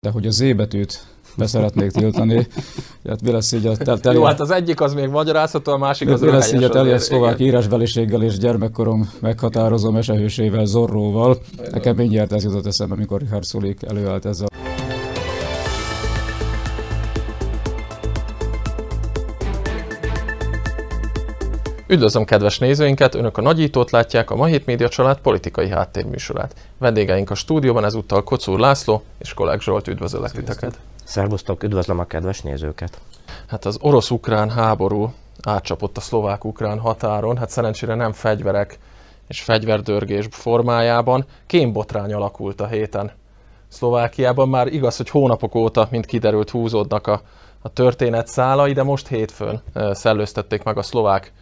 de hogy a Z betűt beszeretnék tiltani. Hát Véleszígyet tel, tel, Jó, hát az egyik az még magyarázható, a másik az Véleszígyet teljes szlovák írásbeliséggel és gyermekkorom meghatározó mesehősével, Zorróval. Nekem mindjárt ez jutott eszembe, amikor Richard Szulik előállt ezzel. Üdvözlöm kedves nézőinket, Önök a Nagyítót látják, a Ma Hét Média család politikai háttérműsorát. Vendégeink a stúdióban ezúttal Kocúr László és Kolleg Zsolt, üdvözöllek titeket. Szervusztok, üdvözlöm a kedves nézőket. Hát az orosz-ukrán háború átcsapott a szlovák-ukrán határon, hát szerencsére nem fegyverek és fegyverdörgés formájában. Kémbotrány alakult a héten Szlovákiában. Már igaz, hogy hónapok óta, mint kiderült, húzódnak a, a történet szálai, de most hétfőn szellőztették meg a szlovák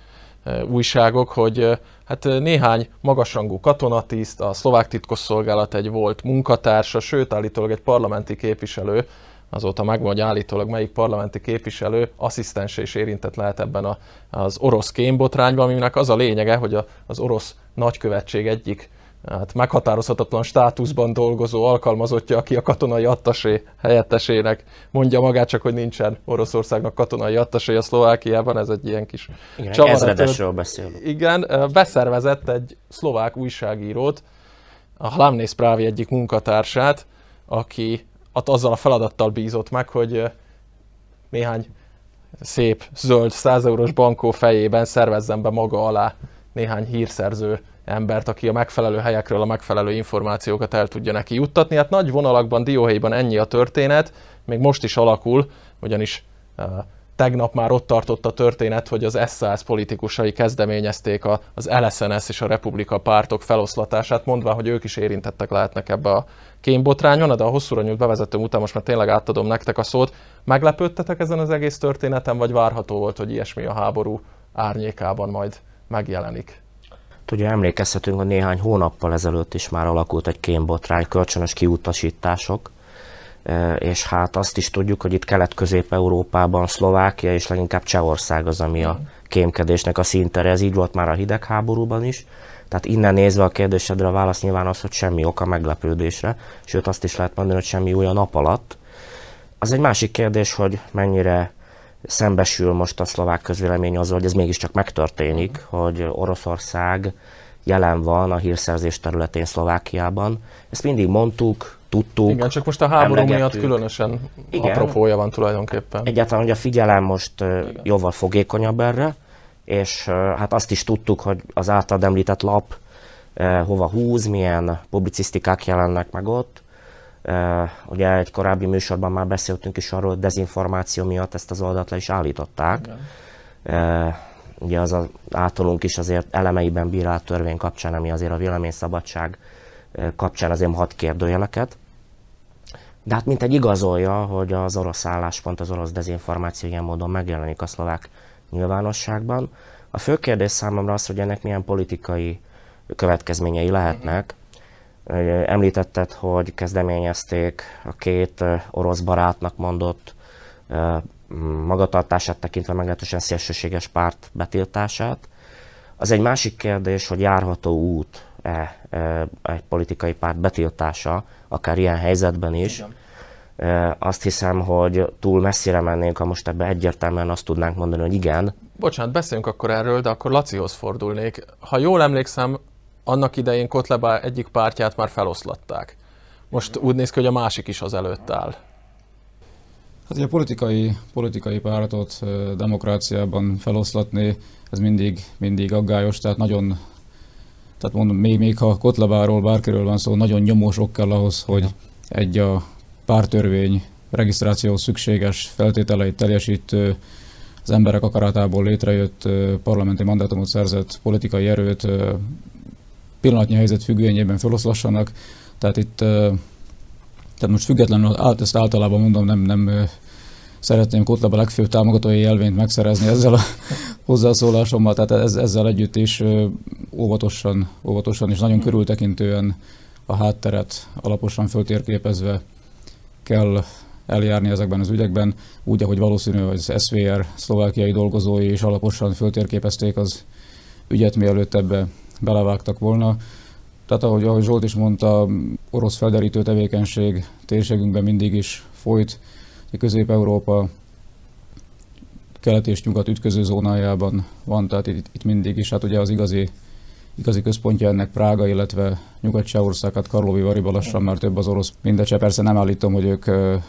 újságok, hogy hát néhány magasrangú katonatiszt, a szlovák titkosszolgálat egy volt munkatársa, sőt állítólag egy parlamenti képviselő, azóta hogy állítólag melyik parlamenti képviselő asszisztense is érintett lehet ebben a, az orosz kémbotrányban, aminek az a lényege, hogy a, az orosz nagykövetség egyik hát meghatározhatatlan státuszban dolgozó alkalmazottja, aki a katonai attasé helyettesének mondja magát, csak hogy nincsen Oroszországnak katonai attasé a Szlovákiában, ez egy ilyen kis Igen, ezredesről beszélünk. Igen, beszervezett egy szlovák újságírót, a Hlamné Správi egyik munkatársát, aki azzal a feladattal bízott meg, hogy néhány szép, zöld, 100 eurós bankó fejében szervezzen be maga alá néhány hírszerző embert, aki a megfelelő helyekről a megfelelő információkat el tudja neki juttatni. Hát nagy vonalakban, dióhéjban ennyi a történet, még most is alakul, ugyanis uh, tegnap már ott tartott a történet, hogy az SZSZ politikusai kezdeményezték az LSNS és a Republika pártok feloszlatását, mondva, hogy ők is érintettek lehetnek ebbe a kémbotrányon, de a hosszúra nyújt bevezetőm után most már tényleg átadom nektek a szót. Meglepődtetek ezen az egész történeten, vagy várható volt, hogy ilyesmi a háború árnyékában majd megjelenik? Ugye emlékezhetünk, hogy néhány hónappal ezelőtt is már alakult egy kémbotrány, kölcsönös kiutasítások, és hát azt is tudjuk, hogy itt Kelet-Közép-Európában Szlovákia és leginkább Csehország az, ami a kémkedésnek a szintere. Ez így volt már a hidegháborúban is. Tehát innen nézve a kérdésedre a válasz nyilván az, hogy semmi oka meglepődésre, sőt azt is lehet mondani, hogy semmi új a nap alatt. Az egy másik kérdés, hogy mennyire szembesül most a szlovák közvélemény azzal, hogy ez mégiscsak megtörténik, hogy Oroszország jelen van a hírszerzés területén Szlovákiában. Ezt mindig mondtuk, tudtuk. Igen, csak most a háború miatt különösen Igen. apropója van tulajdonképpen. Egyáltalán, hogy a figyelem most Igen. jóval fogékonyabb erre, és hát azt is tudtuk, hogy az általad említett lap hova húz, milyen publicisztikák jelennek meg ott, ugye egy korábbi műsorban már beszéltünk is arról, hogy dezinformáció miatt ezt az oldalt le is állították. Uh, ugye az, az általunk is azért elemeiben bírált törvény kapcsán, ami azért a véleményszabadság uh, kapcsán azért hat kérdőjeleket. De hát mint egy igazolja, hogy az orosz álláspont, az orosz dezinformáció ilyen módon megjelenik a szlovák nyilvánosságban. A fő kérdés számomra az, hogy ennek milyen politikai következményei lehetnek, Említetted, hogy kezdeményezték a két orosz barátnak mondott magatartását tekintve meglehetősen szélsőséges párt betiltását. Az egy másik kérdés, hogy járható út -e egy politikai párt betiltása, akár ilyen helyzetben is. Igen. Azt hiszem, hogy túl messzire mennénk, ha most ebbe egyértelműen azt tudnánk mondani, hogy igen. Bocsánat, beszéljünk akkor erről, de akkor Lacihoz fordulnék. Ha jól emlékszem, annak idején Kotleba egyik pártját már feloszlatták. Most úgy néz ki, hogy a másik is az előtt áll. Hát a politikai, politikai pártot demokráciában feloszlatni, ez mindig, mindig aggályos, tehát nagyon, tehát mondom, még, még ha Kotlebáról, bárkiről van szó, nagyon nyomós ok kell ahhoz, hogy egy a pártörvény regisztrációhoz szükséges feltételeit teljesítő, az emberek akaratából létrejött parlamenti mandátumot szerzett politikai erőt pillanatnyi helyzet függvényében feloszlassanak. Tehát itt, tehát most függetlenül, ezt általában mondom, nem, nem szeretném Kotlaba legfőbb támogatói jelvényt megszerezni ezzel a hozzászólásommal, tehát ez, ezzel együtt is óvatosan, óvatosan és nagyon körültekintően a hátteret alaposan föltérképezve kell eljárni ezekben az ügyekben, úgy, ahogy valószínű, hogy az SVR szlovákiai dolgozói is alaposan föltérképezték az ügyet, mielőtt ebbe belevágtak volna. Tehát ahogy, ahogy Zsolt is mondta, orosz felderítő tevékenység térségünkben mindig is folyt. Közép-Európa kelet és nyugat ütköző zónájában van, tehát itt, itt mindig is, hát ugye az igazi, igazi központja ennek Prága, illetve nyugat hát Karlovi Variba lassan már több az orosz mindecse. Persze nem állítom, hogy ők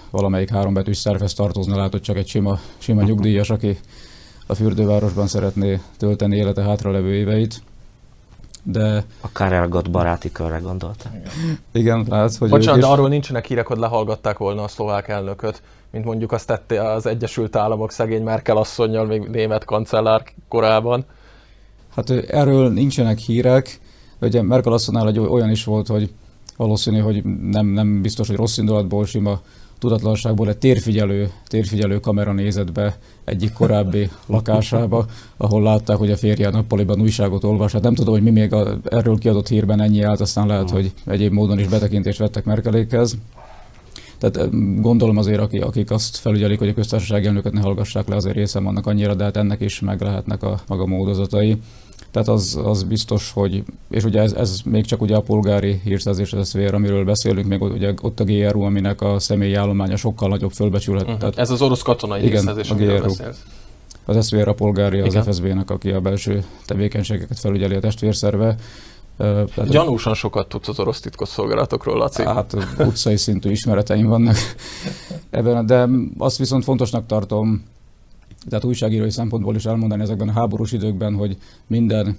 valamelyik hárombetűs szervez tartozna, hogy csak egy sima, sima nyugdíjas, aki a fürdővárosban szeretné tölteni élete hátralevő éveit de... Akár elgott baráti körre gondoltam. Igen, lehet, hogy Bocsánat, de arról nincsenek hírek, hogy lehallgatták volna a szlovák elnököt, mint mondjuk azt tette az Egyesült Államok szegény Merkel asszonynal, még német kancellár korában. Hát erről nincsenek hírek. Ugye Merkel asszonynál egy olyan is volt, hogy valószínű, hogy nem, nem biztos, hogy rossz indulatból sima tudatlanságból egy térfigyelő, térfigyelő kamera nézett be egyik korábbi lakásába, ahol látták, hogy a férje nappaliban újságot olvas. Hát nem tudom, hogy mi még a, erről kiadott hírben ennyi állt, aztán lehet, hogy egyéb módon is betekintést vettek Merkelékhez. Tehát gondolom azért, akik, akik azt felügyelik, hogy a köztársasági elnököt ne hallgassák le, azért részem vannak annyira, de hát ennek is meg lehetnek a maga módozatai. Tehát az, az biztos, hogy, és ugye ez, ez még csak ugye a polgári hírszerzés, az SZVR, amiről beszélünk, még ugye ott a GRU, aminek a személyi állománya sokkal nagyobb fölbecsülhet. Uh-huh. Tehát, ez az orosz katonai igen, hírszerzés, a GRU. Beszélsz. Az SZVR a polgári, az FSB-nek, aki a belső tevékenységeket felügyeli a testvérszerve. Tehát Gyanúsan sokat tudsz az orosz titkosszolgálatokról, Laci. Hát utcai szintű ismereteim vannak ebben, de azt viszont fontosnak tartom, tehát újságírói szempontból is elmondani ezekben a háborús időkben, hogy minden,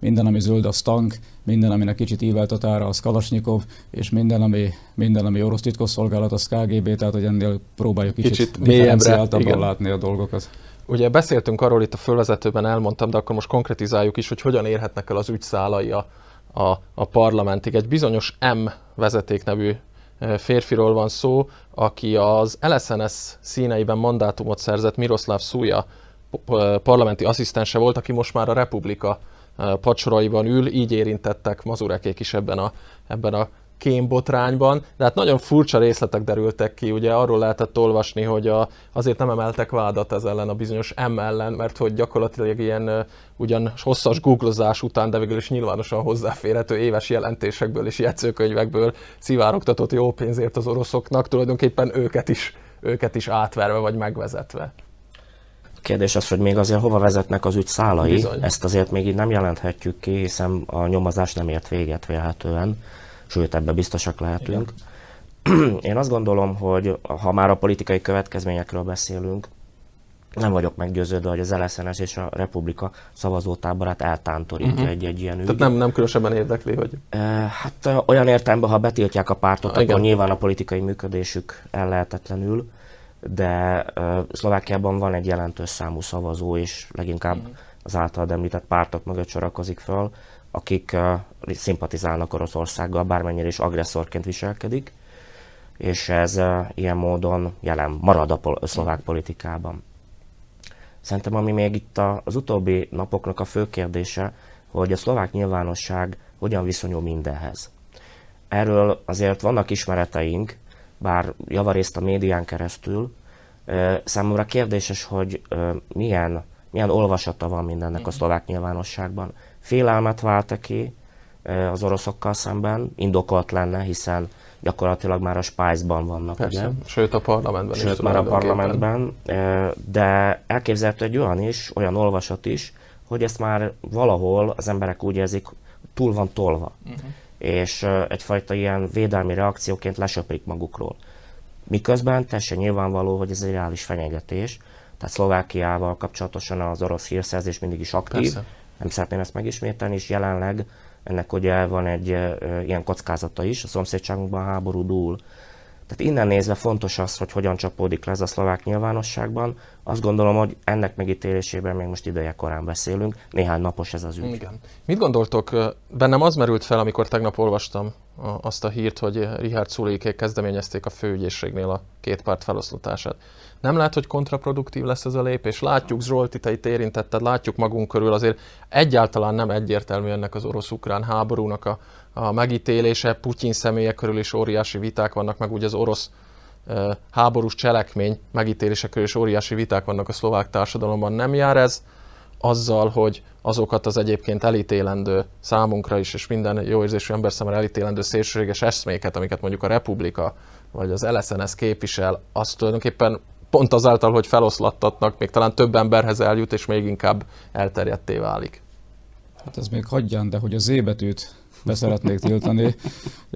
minden ami zöld, az tank, minden, aminek kicsit íveltatára, az Kalasnyikov, és minden, ami, minden, ami orosz titkosszolgálat, az KGB, tehát hogy ennél próbáljuk kicsit, kicsit differenciáltabban látni a dolgokat. Ugye beszéltünk arról itt a fölvezetőben, elmondtam, de akkor most konkretizáljuk is, hogy hogyan érhetnek el az ügyszálai a, a, a parlamentig. Egy bizonyos M vezeték nevű férfiról van szó, aki az LSNS színeiben mandátumot szerzett Miroslav Szúja parlamenti asszisztense volt, aki most már a Republika pacsoraiban ül, így érintettek mazurekék is ebben a, ebben a kémbotrányban, de hát nagyon furcsa részletek derültek ki, ugye arról lehetett olvasni, hogy a, azért nem emeltek vádat ez ellen a bizonyos M ellen, mert hogy gyakorlatilag ilyen ugyan hosszas googlozás után, de végül is nyilvánosan hozzáférhető éves jelentésekből és jegyzőkönyvekből szivárogtatott jó pénzért az oroszoknak, tulajdonképpen őket is, őket is átverve vagy megvezetve. A kérdés az, hogy még azért hova vezetnek az ügy szálai, Bizony. ezt azért még így nem jelenthetjük ki, hiszen a nyomozás nem ért véget vélhetően sőt ebbe biztosak lehetünk. Igen. Én azt gondolom, hogy ha már a politikai következményekről beszélünk, nem vagyok meggyőződve, hogy az LSNS és a Republika szavazótáborát eltántorítja uh-huh. egy-egy ilyen ügy. Tehát nem, nem különösebben érdekli, hogy... Hát olyan értelemben, ha betiltják a pártot, ah, akkor nyilván a politikai működésük ellehetetlenül, de uh, Szlovákiában van egy jelentős számú szavazó, és leginkább uh-huh. az által említett pártok mögött sorakozik föl, akik uh, szimpatizálnak Oroszországgal, bármennyire is agresszorként viselkedik, és ez ilyen módon jelen marad a pol- szlovák politikában. Szerintem ami még itt a, az utóbbi napoknak a fő kérdése, hogy a szlovák nyilvánosság hogyan viszonyul mindenhez. Erről azért vannak ismereteink, bár javarészt a médián keresztül. Számomra kérdéses, hogy milyen, milyen olvasata van mindennek a szlovák nyilvánosságban félelmet vált ki az oroszokkal szemben, indokolt lenne, hiszen gyakorlatilag már a Spice-ban vannak, Persze. ugye? Sőt a parlamentben Sőt, is. már a parlamentben, de elképzelhető egy olyan is, olyan olvasat is, hogy ezt már valahol az emberek úgy érzik, túl van tolva. Uh-huh. És egyfajta ilyen védelmi reakcióként lesöprik magukról. Miközben teljesen nyilvánvaló, hogy ez egy reális fenyegetés, tehát Szlovákiával kapcsolatosan az orosz hírszerzés mindig is aktív, Persze nem szeretném ezt megismételni, és jelenleg ennek ugye van egy e, ilyen kockázata is, a szomszédságunkban háború dúl. Tehát innen nézve fontos az, hogy hogyan csapódik le ez a szlovák nyilvánosságban. Azt gondolom, hogy ennek megítélésében még most ideje korán beszélünk, néhány napos ez az ügy. Igen. Mit gondoltok, bennem az merült fel, amikor tegnap olvastam azt a hírt, hogy Richard Szulékék kezdeményezték a főügyészségnél a két párt feloszlatását. Nem lehet, hogy kontraproduktív lesz ez a lépés? Látjuk, Zsolti, te itt érintetted, látjuk magunk körül, azért egyáltalán nem egyértelmű ennek az orosz-ukrán háborúnak a, a megítélése. Putyin személye körül is óriási viták vannak, meg ugye az orosz háborús cselekmény megítélése körül is óriási viták vannak a szlovák társadalomban. Nem jár ez azzal, hogy azokat az egyébként elítélendő számunkra is, és minden jó érzésű ember számára elítélendő szélsőséges eszméket, amiket mondjuk a Republika vagy az LSNS képvisel, azt tulajdonképpen pont azáltal, hogy feloszlattatnak, még talán több emberhez eljut, és még inkább elterjedté válik. Hát ez még hagyján, de hogy a Z betűt be szeretnék tiltani.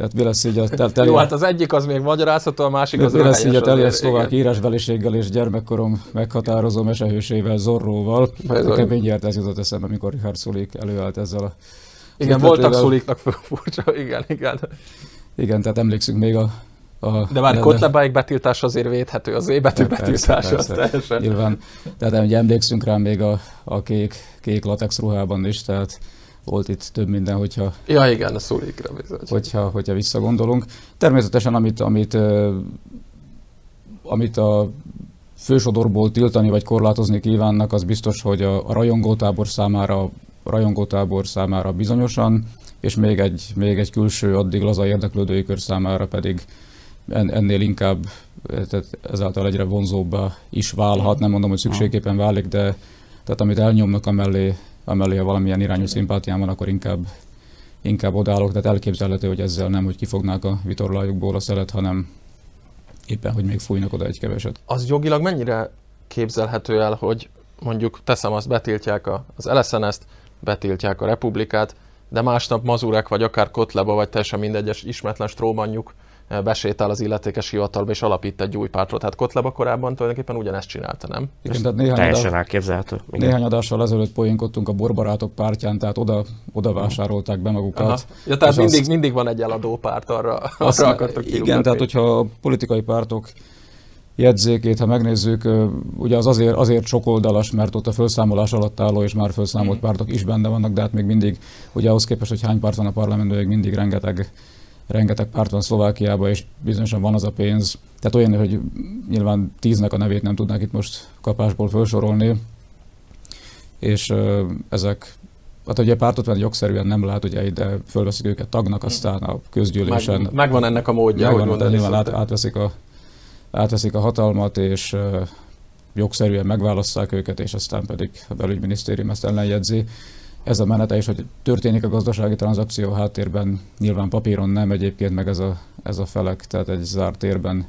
Hát mi lesz így a tel- tel- Jó, hát az egyik az még magyarázható, a másik az Mi lesz így a teljes szlovák írásbeliséggel és gyermekkorom meghatározó mesehősével, Zorróval. Nekem mindjárt ez jutott eszembe, amikor Richard Szulik előállt ezzel a igen, voltak Szuliknak furcsa, igen, igen. Igen, tehát emlékszünk még a a, de már Kotlebáig betiltás azért védhető, az ébetű betiltás az teljesen. Nyilván, tehát ugye emlékszünk rá még a, a kék, kék latex ruhában is, tehát volt itt több minden, hogyha... Ja igen, a szulikra bizony. Hogyha, hogyha visszagondolunk. Természetesen, amit, amit, amit a fősodorból tiltani vagy korlátozni kívánnak, az biztos, hogy a, a rajongótábor számára, a rajongótábor számára bizonyosan, és még egy, még egy külső, addig laza érdeklődői kör számára pedig ennél inkább tehát ezáltal egyre vonzóbbá is válhat. Nem mondom, hogy szükségképpen válik, de tehát amit elnyomnak amellé, amellé ha valamilyen irányú szimpátiám van, akkor inkább, inkább odállok. Tehát elképzelhető, hogy ezzel nem, hogy kifognák a vitorlájukból a szelet, hanem éppen, hogy még fújnak oda egy keveset. Az jogilag mennyire képzelhető el, hogy mondjuk teszem azt, betiltják az LSNS-t, betiltják a Republikát, de másnap Mazurek, vagy akár Kotleba, vagy teljesen mindegyes ismeretlen strómanjuk besétál az illetékes hivatalba és alapít egy új pártot. Tehát Kotleba korábban tulajdonképpen ugyanezt csinálta, nem? Igen, tehát néhány Teljesen adás, elképzelhető. Igen. Néhány adással ezelőtt poénkodtunk a borbarátok pártján, tehát oda, oda vásárolták be magukat. Aha. Ja, tehát mindig, az, mindig van egy eladó párt arra, azt, arra akartok Igen, tehát hogyha a politikai pártok jegyzékét, ha megnézzük, ugye az azért, azért sokoldalas, mert ott a felszámolás alatt álló és már felszámolt mm. pártok is benne vannak, de hát még mindig, ugye ahhoz képest, hogy hány párt van a parlamentben, még mindig rengeteg rengeteg párt van Szlovákiában, és bizonyosan van az a pénz. Tehát olyan, hogy nyilván tíznek a nevét nem tudnák itt most kapásból felsorolni, és ezek Hát ugye pártot venni jogszerűen nem lehet, ugye ide fölveszik őket tagnak, aztán a közgyűlésen... Meg, megvan ennek a módja, megvan, hogy mondani nyilván át, átveszik, a, átveszik a hatalmat, és jogszerűen megválasztják őket, és aztán pedig a belügyminisztérium ezt ellenjegyzi ez a menete, és hogy történik a gazdasági tranzakció háttérben, nyilván papíron nem egyébként, meg ez a, ez a felek, tehát egy zárt térben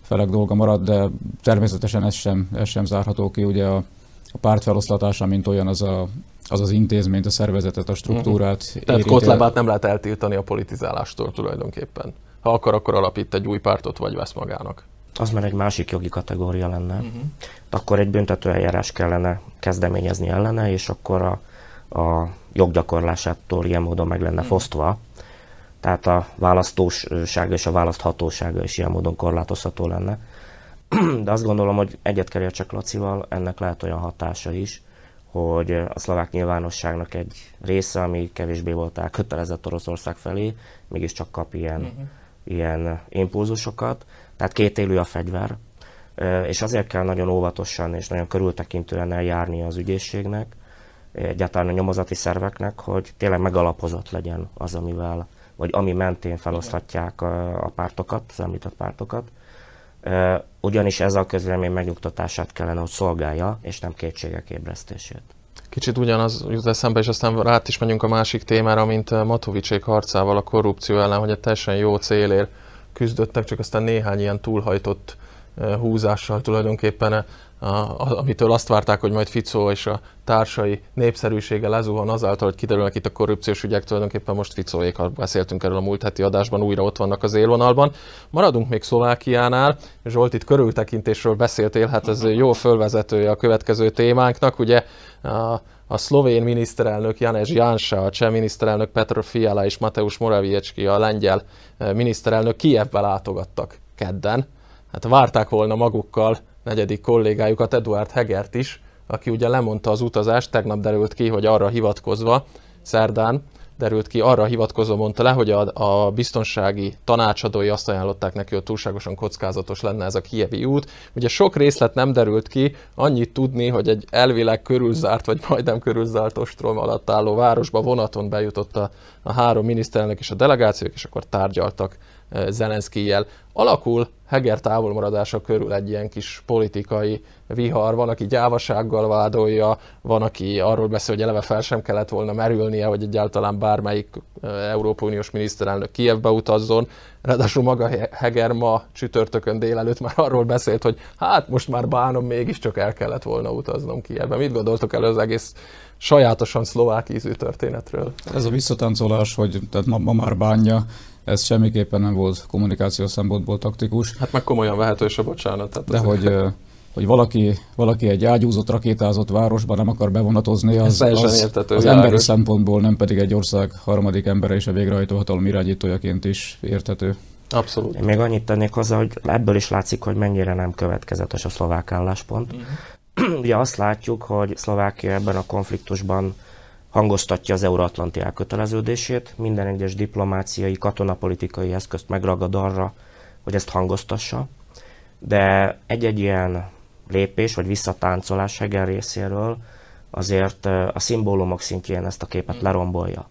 felek dolga marad, de természetesen ez sem, ez sem zárható ki, ugye a, a párt feloszlatása, mint olyan az a, az, az intézményt, a szervezetet, a struktúrát. Uh-huh. Tehát Kotlebát nem lehet eltiltani a politizálástól tulajdonképpen. Ha akar, akkor alapít egy új pártot, vagy vesz magának. Az már egy másik jogi kategória lenne. Uh-huh. Akkor egy büntetőeljárás kellene kezdeményezni ellene, és akkor a a joggyakorlásától ilyen módon meg lenne hmm. fosztva. Tehát a választósága és a választhatósága is ilyen módon korlátozható lenne. De azt gondolom, hogy egyet kell csak Lacival, ennek lehet olyan hatása is, hogy a szlovák nyilvánosságnak egy része, ami kevésbé volt elkötelezett Oroszország felé, mégiscsak kap ilyen, uh-huh. ilyen impulzusokat. Tehát két élő a fegyver, és azért kell nagyon óvatosan és nagyon körültekintően eljárni az ügyészségnek, egyáltalán a nyomozati szerveknek, hogy tényleg megalapozott legyen az, amivel, vagy ami mentén feloszlatják a, pártokat, az említett pártokat. Ugyanis ez a közvélemény megnyugtatását kellene, hogy szolgálja, és nem kétségek ébresztését. Kicsit ugyanaz jut eszembe, és aztán rát is megyünk a másik témára, mint Matovicsék harcával a korrupció ellen, hogy egy teljesen jó célért küzdöttek, csak aztán néhány ilyen túlhajtott húzással tulajdonképpen amitől azt várták, hogy majd Ficó és a társai népszerűsége lezuhan azáltal, hogy kiderülnek itt a korrupciós ügyek, tulajdonképpen most Ficóék, ha beszéltünk erről a múlt heti adásban, újra ott vannak az élvonalban. Maradunk még Szlovákiánál, Zsolt itt körültekintésről beszéltél, hát ez jó fölvezetője a következő témánknak, ugye a, a szlovén miniszterelnök Janez Jansa, a cseh miniszterelnök Petr Fiala és Mateusz Morawiecki, a lengyel eh, miniszterelnök Kievbe látogattak kedden. Hát várták volna magukkal negyedik kollégájukat, Eduard Hegert is, aki ugye lemondta az utazást, tegnap derült ki, hogy arra hivatkozva, szerdán derült ki, arra hivatkozva mondta le, hogy a, a biztonsági tanácsadói azt ajánlották neki, hogy túlságosan kockázatos lenne ez a kievi út. Ugye sok részlet nem derült ki, annyit tudni, hogy egy elvileg körülzárt, vagy majdnem körülzárt ostrom alatt álló városba vonaton bejutott a, a három miniszterelnök és a delegációk, és akkor tárgyaltak Zelenszkijjel. Alakul Heger távolmaradása körül egy ilyen kis politikai vihar, van, aki gyávasággal vádolja, van, aki arról beszél, hogy eleve fel sem kellett volna merülnie, hogy egyáltalán bármelyik Európai Uniós miniszterelnök Kievbe utazzon. Ráadásul maga Heger ma csütörtökön délelőtt már arról beszélt, hogy hát most már bánom, mégiscsak el kellett volna utaznom Kievbe. Mit gondoltok elő az egész sajátosan szlovák ízű történetről? Ez a visszatáncolás, hogy tehát ma, ma már bánja, ez semmiképpen nem volt kommunikáció szempontból taktikus. Hát meg komolyan vehető is a bocsánat. Tehát De hogy, hogy valaki, valaki egy ágyúzott, rakétázott városba nem akar bevonatozni, az, az, az, az emberi szempontból, nem pedig egy ország harmadik embere és a végrehajtó hatalom irányítójaként is érthető. Abszolút. Én még annyit tennék hozzá, hogy ebből is látszik, hogy mennyire nem következetes a szlovák álláspont. Uh-huh. Ugye azt látjuk, hogy Szlovákia ebben a konfliktusban hangoztatja az euróatlanti elköteleződését, minden egyes diplomáciai, katonapolitikai eszközt megragad arra, hogy ezt hangoztassa, de egy-egy ilyen lépés vagy visszatáncolás Hegel részéről azért a szimbólumok szintjén ezt a képet lerombolja.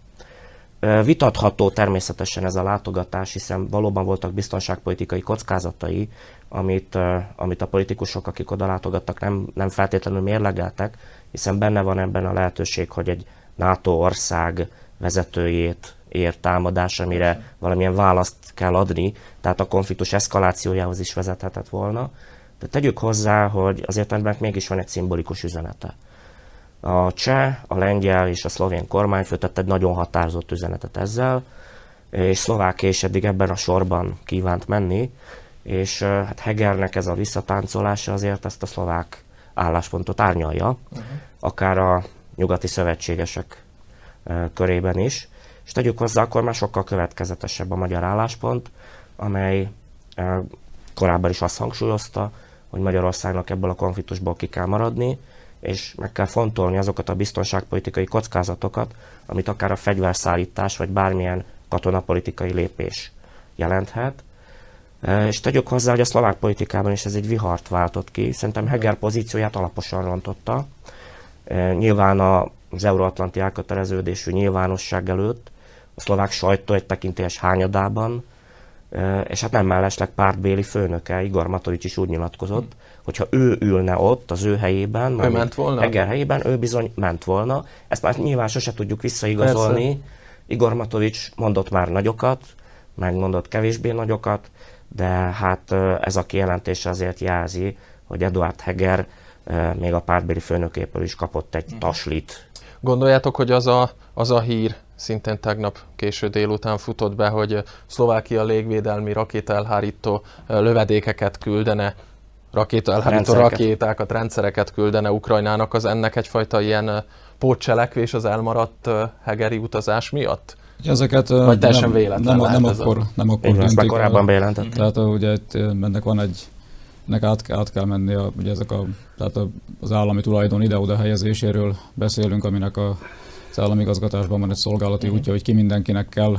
Vitatható természetesen ez a látogatás, hiszen valóban voltak biztonságpolitikai kockázatai, amit, amit a politikusok, akik oda látogattak, nem, nem feltétlenül mérlegeltek, hiszen benne van ebben a lehetőség, hogy egy NATO ország vezetőjét ér támadás, amire valamilyen választ kell adni, tehát a konfliktus eszkalációjához is vezethetett volna. De tegyük hozzá, hogy azért ennek mégis van egy szimbolikus üzenete. A cseh, a lengyel és a szlovén kormányfő tett egy nagyon határozott üzenetet ezzel, és Szlovákia is eddig ebben a sorban kívánt menni, és hát Hegernek ez a visszatáncolása azért ezt a szlovák álláspontot árnyalja, uh-huh. akár a nyugati szövetségesek körében is. És tegyük hozzá, akkor már sokkal következetesebb a magyar álláspont, amely korábban is azt hangsúlyozta, hogy Magyarországnak ebből a konfliktusból ki kell maradni, és meg kell fontolni azokat a biztonságpolitikai kockázatokat, amit akár a fegyverszállítás vagy bármilyen katonapolitikai lépés jelenthet. És tegyük hozzá, hogy a szlovák politikában is ez egy vihart váltott ki. Szerintem Heger pozícióját alaposan rontotta. Nyilván az euróatlanti elköteleződésű nyilvánosság előtt, a szlovák sajtó egy tekintélyes hányadában, és hát nem mellesleg pártbéli főnöke, Igor Matovics is úgy nyilatkozott, hogyha ő ülne ott az ő helyében, ő ment volna? Eger helyében, ő bizony ment volna. Ezt már nyilván sose tudjuk visszaigazolni. Persze. Igor Matovics mondott már nagyokat, megmondott kevésbé nagyokat, de hát ez a kijelentés azért jelzi, hogy Eduard Heger még a pártbéli főnöképől is kapott egy mhm. taslit. Gondoljátok, hogy az a, az a hír szintén tegnap késő délután futott be, hogy Szlovákia légvédelmi rakétaelhárító lövedékeket küldene, rakétaelhárító rendszereket. rakétákat, rendszereket küldene Ukrajnának, az ennek egyfajta ilyen pótcselekvés az elmaradt hegeri utazás miatt? Ezeket Vagy teljesen nem, véletlen nem, nem, akkor, nem akkor döntik. korábban bejelentett. Tehát ugye itt ennek van egy ennek át, át kell menni, a, ugye ezek a, tehát az állami tulajdon ide-oda helyezéséről beszélünk, aminek a, az állami igazgatásban van egy szolgálati útja, hogy ki mindenkinek kell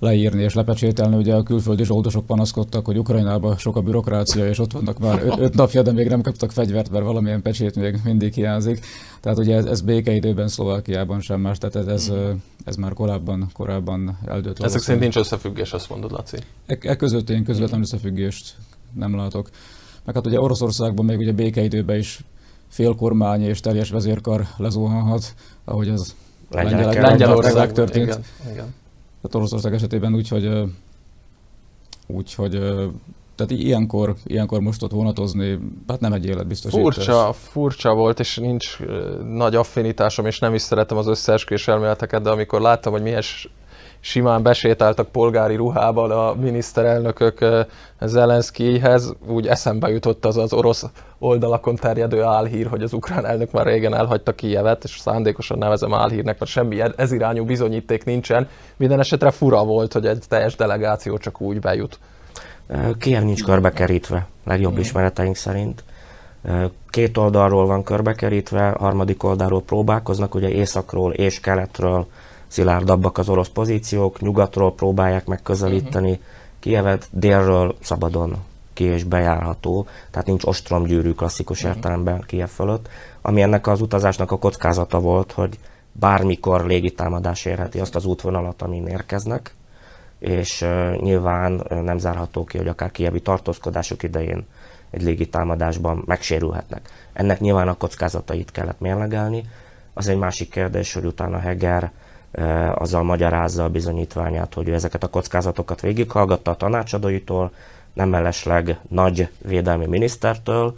leírni és lepecsételni. Ugye a külföldi zsoldosok panaszkodtak, hogy Ukrajnában sok a bürokrácia, és ott vannak már öt, öt napja, de még nem kaptak fegyvert, mert valamilyen pecsét még mindig hiányzik. Tehát ugye ez, ez békeidőben Szlovákiában sem más, tehát ez, ez, ez már korábban, korábban eldőlt. Ezek szerint nincs összefüggés, azt mondod, Laci? E, e között én közvetlen összefüggést nem látok. Meg hát ugye Oroszországban még ugye békeidőben is félkormány és teljes vezérkar lezuhanhat, ahogy az Lengyelország történt. Igen, igen. Tehát Oroszország esetében úgy, hogy, úgy, hogy tehát ilyenkor, ilyenkor most ott vonatozni, hát nem egy életbiztosítás. Furcsa, furcsa volt, és nincs nagy affinitásom, és nem is szeretem az összeesküvés elméleteket, de amikor láttam, hogy milyen simán besétáltak polgári ruhában a miniszterelnökök Zelenszkijhez, úgy eszembe jutott az az orosz oldalakon terjedő álhír, hogy az ukrán elnök már régen elhagyta Kijevet, és szándékosan nevezem álhírnek, mert semmi ez irányú bizonyíték nincsen. Minden esetre fura volt, hogy egy teljes delegáció csak úgy bejut. Kiev nincs körbekerítve, legjobb hmm. ismereteink szerint. Két oldalról van körbekerítve, harmadik oldalról próbálkoznak, ugye északról és keletről szilárdabbak az orosz pozíciók, nyugatról próbálják megközelíteni uh-huh. Kievet, délről szabadon ki és bejárható, tehát nincs ostromgyűrű klasszikus uh-huh. értelemben Kiev fölött, ami ennek az utazásnak a kockázata volt, hogy bármikor légitámadás érheti azt az útvonalat, amin érkeznek, és nyilván nem zárható ki, hogy akár kievi tartózkodások idején egy légitámadásban megsérülhetnek. Ennek nyilván a kockázatait kellett mérlegelni. Az egy másik kérdés, hogy utána Heger azzal magyarázza a bizonyítványát, hogy ő ezeket a kockázatokat végighallgatta a tanácsadóitól, nem mellesleg nagy védelmi minisztertől,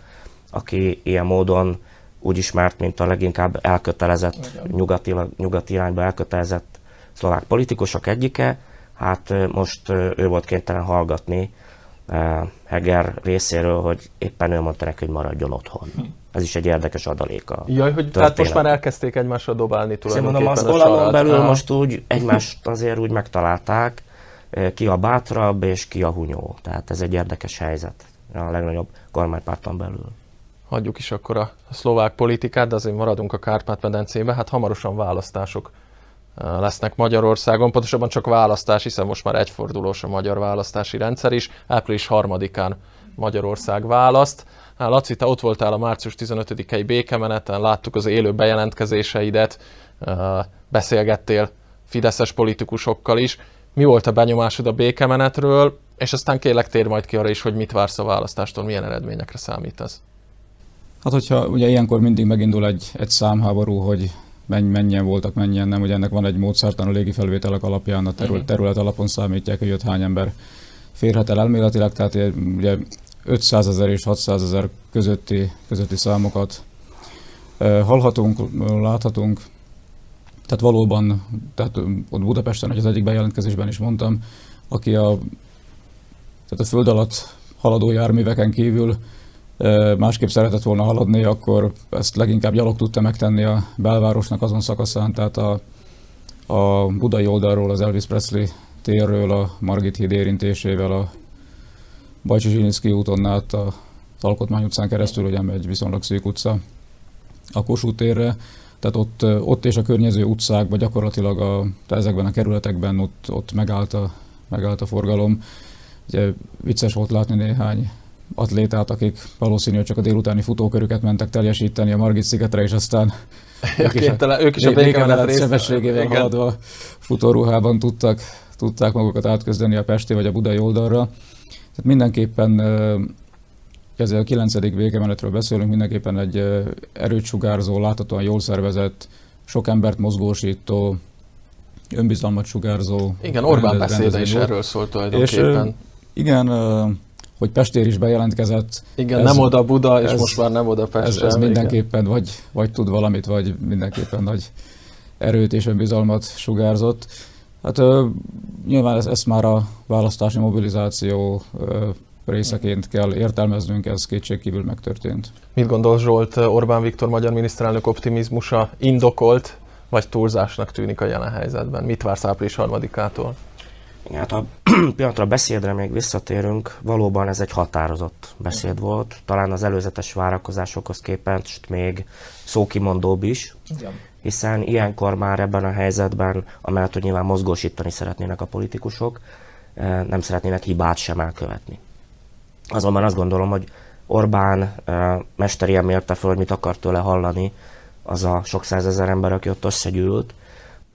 aki ilyen módon úgy ismert, mint a leginkább elkötelezett, nyugati, nyugati irányba elkötelezett szlovák politikusok egyike, hát most ő volt kénytelen hallgatni Heger részéről, hogy éppen ő mondta neki, hogy maradjon otthon. Ez is egy érdekes adaléka. Jaj, hogy tehát most már elkezdték egymásra dobálni tulajdonképpen mondom, az olalon belül ah. most úgy egymást azért úgy megtalálták, ki a bátrabb és ki a hunyó. Tehát ez egy érdekes helyzet a legnagyobb kormánypárton belül. Hagyjuk is akkor a szlovák politikát, de azért maradunk a Kárpát-medencébe. Hát hamarosan választások lesznek Magyarországon, pontosabban csak választás, hiszen most már egyfordulós a magyar választási rendszer is. Április harmadikán Magyarország választ. Hát, Laci, te ott voltál a március 15-i békemeneten, láttuk az élő bejelentkezéseidet, beszélgettél fideszes politikusokkal is. Mi volt a benyomásod a békemenetről, és aztán kérlek tér majd ki arra is, hogy mit vársz a választástól, milyen eredményekre számítasz? Hát hogyha ugye ilyenkor mindig megindul egy, egy számháború, hogy menny, mennyien voltak, mennyien nem, ugye ennek van egy módszertan a légi felvételek alapján, a terület, terület alapon számítják, hogy ott hány ember férhet el elméletileg, tehát ugye 500 ezer és 600 ezer közötti, közötti számokat hallhatunk, láthatunk, tehát valóban, tehát ott Budapesten, hogy az egyik bejelentkezésben is mondtam, aki a, tehát a föld alatt haladó járműveken kívül másképp szeretett volna haladni, akkor ezt leginkább gyalog tudta megtenni a belvárosnak azon szakaszán, tehát a, a budai oldalról, az Elvis Presley térről, a Margit híd érintésével, a Bajcsi Zsilinszki úton át a Alkotmány utcán keresztül, ugye egy viszonylag szűk utca, a Kossuth térre, tehát ott, ott és a környező utcákban gyakorlatilag a, ezekben a kerületekben ott, ott megállt, a, megállt a forgalom. Ugye vicces volt látni néhány atlétát, akik valószínűleg csak a délutáni futókörüket mentek teljesíteni a Margit szigetre, és aztán ők, is a, ők is a békemenet sebességével haladva futóruhában tudtak, tudták magukat átközdeni a Pesti vagy a Budai oldalra. Tehát mindenképpen ezzel a 9. békemenetről beszélünk, mindenképpen egy erőt sugárzó, láthatóan jól szervezett, sok embert mozgósító, önbizalmat sugárzó. Igen, Orbán beszéde is erről szólt tulajdonképpen. És, igen, hogy Pestér is bejelentkezett. Igen, ez, nem oda Buda, és ez, most már nem oda Pest. Ez, ez mindenképpen vagy, vagy tud valamit, vagy mindenképpen nagy erőt és önbizalmat sugárzott. Hát ö, nyilván ezt, ezt már a választási mobilizáció ö, részeként kell értelmeznünk, ez kétségkívül megtörtént. Mit gondol Zsolt, Orbán Viktor magyar miniszterelnök optimizmusa indokolt, vagy túlzásnak tűnik a jelen helyzetben? Mit vársz április harmadikától? Hát a pillanatra a beszédre még visszatérünk, valóban ez egy határozott beszéd volt, talán az előzetes várakozásokhoz képest még szókimondóbb is, Igen. Hiszen ilyenkor már ebben a helyzetben, amellett, hogy nyilván mozgósítani szeretnének a politikusok, eh, nem szeretnének hibát sem elkövetni. Azonban azt gondolom, hogy Orbán eh, mesterien mérte föl, hogy mit akar tőle hallani az a sok százezer ember, aki ott összegyűlt.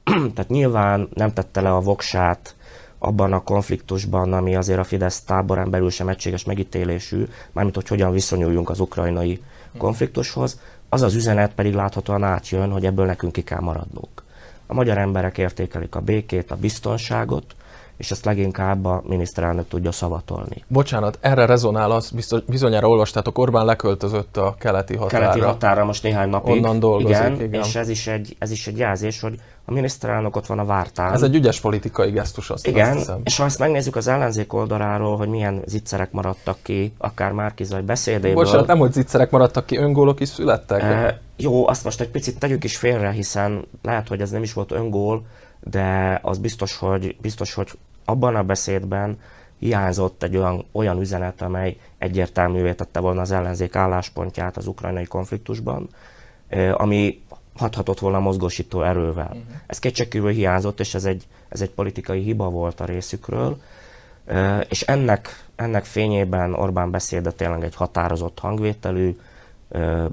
Tehát nyilván nem tette le a voksát abban a konfliktusban, ami azért a Fidesz táborán belül sem egységes megítélésű, mármint hogy hogyan viszonyuljunk az ukrajnai konfliktushoz, az az üzenet pedig láthatóan átjön, hogy ebből nekünk ki kell maradnunk. A magyar emberek értékelik a békét, a biztonságot, és ezt leginkább a miniszterelnök tudja szavatolni. Bocsánat, erre rezonál az, biztos, bizonyára olvastátok, Orbán leköltözött a keleti határa. Keleti határa most néhány napig. Onnan dolgozik, igen, igen. és ez is, egy, ez is egy jelzés, hogy a miniszterelnök ott van a vártán. Ez egy ügyes politikai gesztus, azt Igen, azt és ha ezt megnézzük az ellenzék oldaláról, hogy milyen zicserek maradtak ki, akár Márkizaj beszédéből. Bocsánat, nem, hogy zicserek maradtak ki, öngólok is születtek? E, jó, azt most egy picit tegyük is félre, hiszen lehet, hogy ez nem is volt öngól, de az biztos, hogy, biztos, hogy abban a beszédben hiányzott egy olyan, olyan üzenet, amely egyértelművé tette volna az ellenzék álláspontját az ukrajnai konfliktusban, ami hathatott volna mozgósító erővel. Uh-huh. Ez kétségkívül hiányzott, és ez egy, ez egy politikai hiba volt a részükről, és ennek, ennek fényében Orbán beszéde tényleg egy határozott hangvételű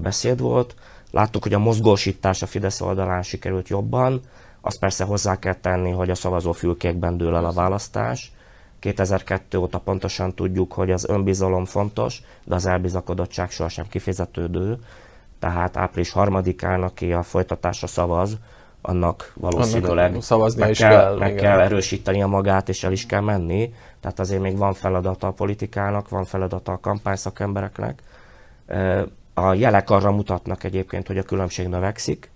beszéd volt. Láttuk, hogy a mozgósítás a Fidesz oldalán sikerült jobban, Azt persze hozzá kell tenni, hogy a szavazófülkékben dől el a választás. 2002 óta pontosan tudjuk, hogy az önbizalom fontos, de az elbizakodottság sohasem kifizetődő. Tehát április harmadikán, aki a folytatásra szavaz, annak valószínűleg annak szavazni meg, is kell, kell, meg kell erősíteni a magát, és el is kell menni. Tehát azért még van feladata a politikának, van feladata a kampányszakembereknek. A jelek arra mutatnak egyébként, hogy a különbség növekszik.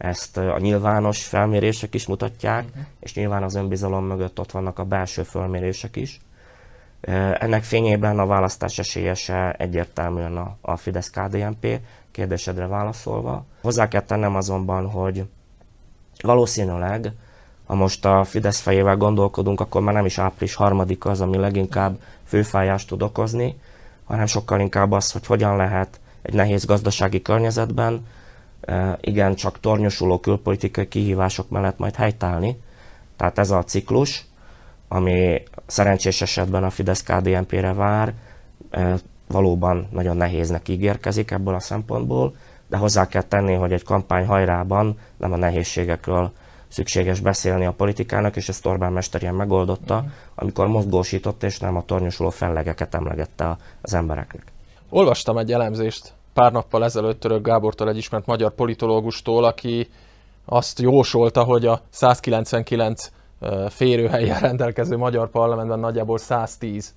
Ezt a nyilvános felmérések is mutatják, uh-huh. és nyilván az önbizalom mögött ott vannak a belső felmérések is. Ennek fényében a választás esélyese egyértelműen a, a Fidesz-KDNP, kérdésedre válaszolva. Hozzá kell tennem azonban, hogy valószínűleg, ha most a Fidesz fejével gondolkodunk, akkor már nem is április harmadika az, ami leginkább főfájást tud okozni, hanem sokkal inkább az, hogy hogyan lehet egy nehéz gazdasági környezetben igen csak tornyosuló külpolitikai kihívások mellett majd helytállni. Tehát ez a ciklus, ami szerencsés esetben a Fidesz-KDNP-re vár, valóban nagyon nehéznek ígérkezik ebből a szempontból, de hozzá kell tenni, hogy egy kampány hajrában nem a nehézségekről szükséges beszélni a politikának, és ezt Orbán Mester ilyen megoldotta, amikor mozgósított, és nem a tornyosuló fellegeket emlegette az embereknek. Olvastam egy elemzést pár nappal ezelőtt Török Gábortól, egy ismert magyar politológustól, aki azt jósolta, hogy a 199 férőhelyen rendelkező magyar parlamentben nagyjából 110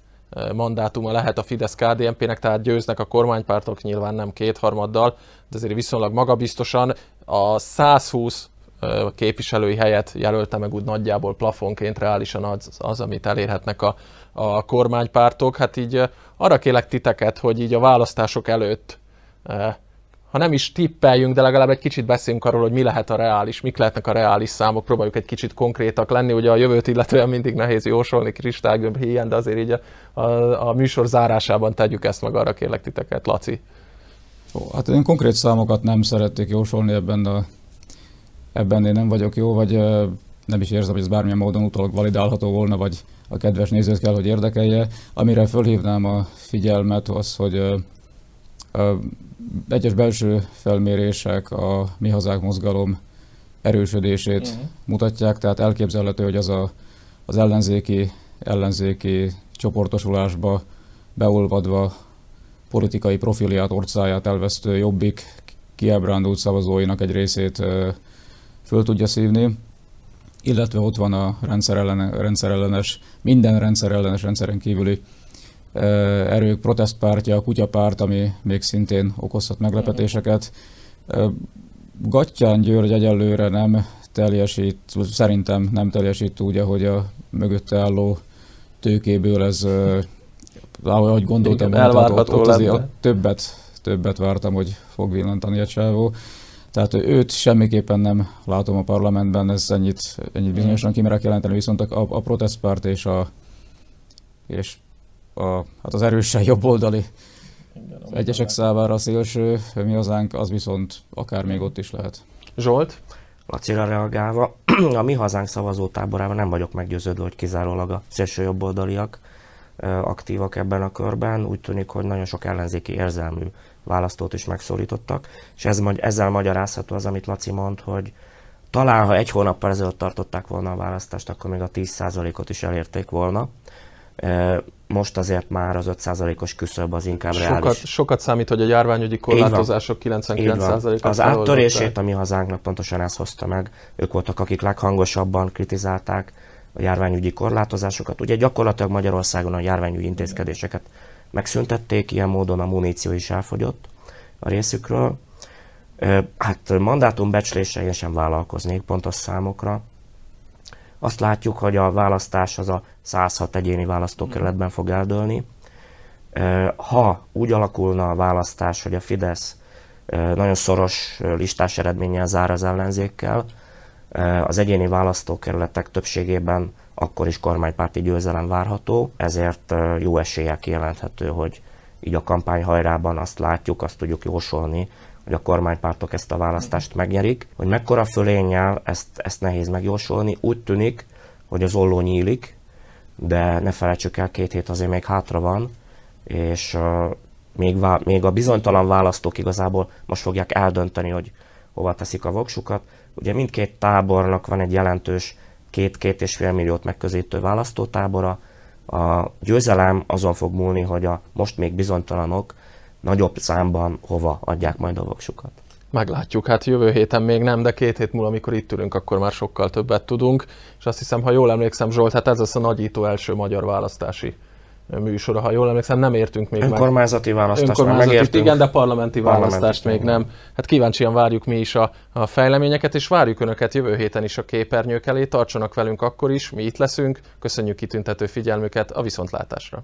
mandátuma lehet a Fidesz-KDNP-nek, tehát győznek a kormánypártok, nyilván nem kétharmaddal, de azért viszonylag magabiztosan. A 120 képviselői helyet jelölte meg úgy nagyjából plafonként reálisan az, az amit elérhetnek a, a kormánypártok. Hát így arra kélek titeket, hogy így a választások előtt ha nem is tippeljünk, de legalább egy kicsit beszélünk arról, hogy mi lehet a reális, mik lehetnek a reális számok, próbáljuk egy kicsit konkrétak lenni. Ugye a jövőt illetően mindig nehéz jósolni kristálygömb híján, de azért így a, a, a műsor zárásában tegyük ezt meg, arra kérlek titeket, Laci. Ó, hát én konkrét számokat nem szerették jósolni ebben, a, ebben én nem vagyok jó, vagy nem is érzem, hogy ez bármilyen módon utólag validálható volna, vagy a kedves nézőt kell, hogy érdekelje. Amire fölhívnám a figyelmet az, hogy egyes belső felmérések a Mi Hazák mozgalom erősödését uh-huh. mutatják, tehát elképzelhető, hogy az a, az ellenzéki, ellenzéki csoportosulásba beolvadva politikai profilját, orcáját elvesztő jobbik kiábrándult szavazóinak egy részét föl tudja szívni, illetve ott van a rendszerellenes, minden rendszerellenes rendszeren kívüli erők protestpártja, a kutyapárt, ami még szintén okozhat meglepetéseket. Gattyán György egyelőre nem teljesít, szerintem nem teljesít úgy, ahogy a mögötte álló tőkéből ez, ahogy gondoltam, ott, ott, ott azért többet, többet vártam, hogy fog villantani a csávó. Tehát őt semmiképpen nem látom a parlamentben, ez ennyit, ennyit bizonyosan kimerek jelenteni, viszont a, a protestpárt és a és a, hát az erősen jobboldali egyesek számára a szélső, mi hazánk, az viszont akár még ott is lehet. Zsolt? Lacira reagálva, a mi hazánk szavazótáborában nem vagyok meggyőződve, hogy kizárólag a szélső jobboldaliak aktívak ebben a körben. Úgy tűnik, hogy nagyon sok ellenzéki érzelmű választót is megszólítottak, és ez, ezzel magyarázható az, amit Laci mond, hogy talán ha egy hónappal ezelőtt tartották volna a választást, akkor még a 10%-ot is elérték volna. Most azért már az 5%-os küszöb az inkább sokat, reális. Sokat számít, hogy a járványügyi korlátozások 99%-át Az áttörését a mi hazánknak pontosan ezt hozta meg. Ők voltak, akik leghangosabban kritizálták a járványügyi korlátozásokat. Ugye gyakorlatilag Magyarországon a járványügyi intézkedéseket megszüntették, ilyen módon a muníció is elfogyott a részükről. Hát mandátumbecslésre én sem vállalkoznék pontos számokra. Azt látjuk, hogy a választás az a 106 egyéni választókerületben fog eldőlni. Ha úgy alakulna a választás, hogy a Fidesz nagyon szoros listás eredménnyel zár az ellenzékkel, az egyéni választókerületek többségében akkor is kormánypárti győzelem várható, ezért jó eséllyel kijelenthető, hogy így a kampány hajrában azt látjuk, azt tudjuk jósolni, hogy a kormánypártok ezt a választást megnyerik. Hogy mekkora fölénnyel, ezt, ezt nehéz megjósolni. Úgy tűnik, hogy az olló nyílik, de ne felejtsük el, két hét azért még hátra van, és uh, még, vá- még a bizonytalan választók igazából most fogják eldönteni, hogy hova teszik a voksukat. Ugye mindkét tábornak van egy jelentős két-két és fél milliót megközelítő választótábora. A győzelem azon fog múlni, hogy a most még bizonytalanok nagyobb számban hova adják majd a voksukat. Meglátjuk, hát jövő héten még nem, de két hét múlva, amikor itt ülünk, akkor már sokkal többet tudunk. És azt hiszem, ha jól emlékszem, Zsolt, hát ez az a nagyító első magyar választási műsora, ha jól emlékszem, nem értünk még Önkormányzati választást Önkormányzati megértünk. Igen, de parlamenti, parlamenti választást még nem. Hát kíváncsian várjuk mi is a, a fejleményeket, és várjuk Önöket jövő héten is a képernyők elé. Tartsanak velünk akkor is, mi itt leszünk. Köszönjük kitüntető figyelmüket, a viszontlátásra!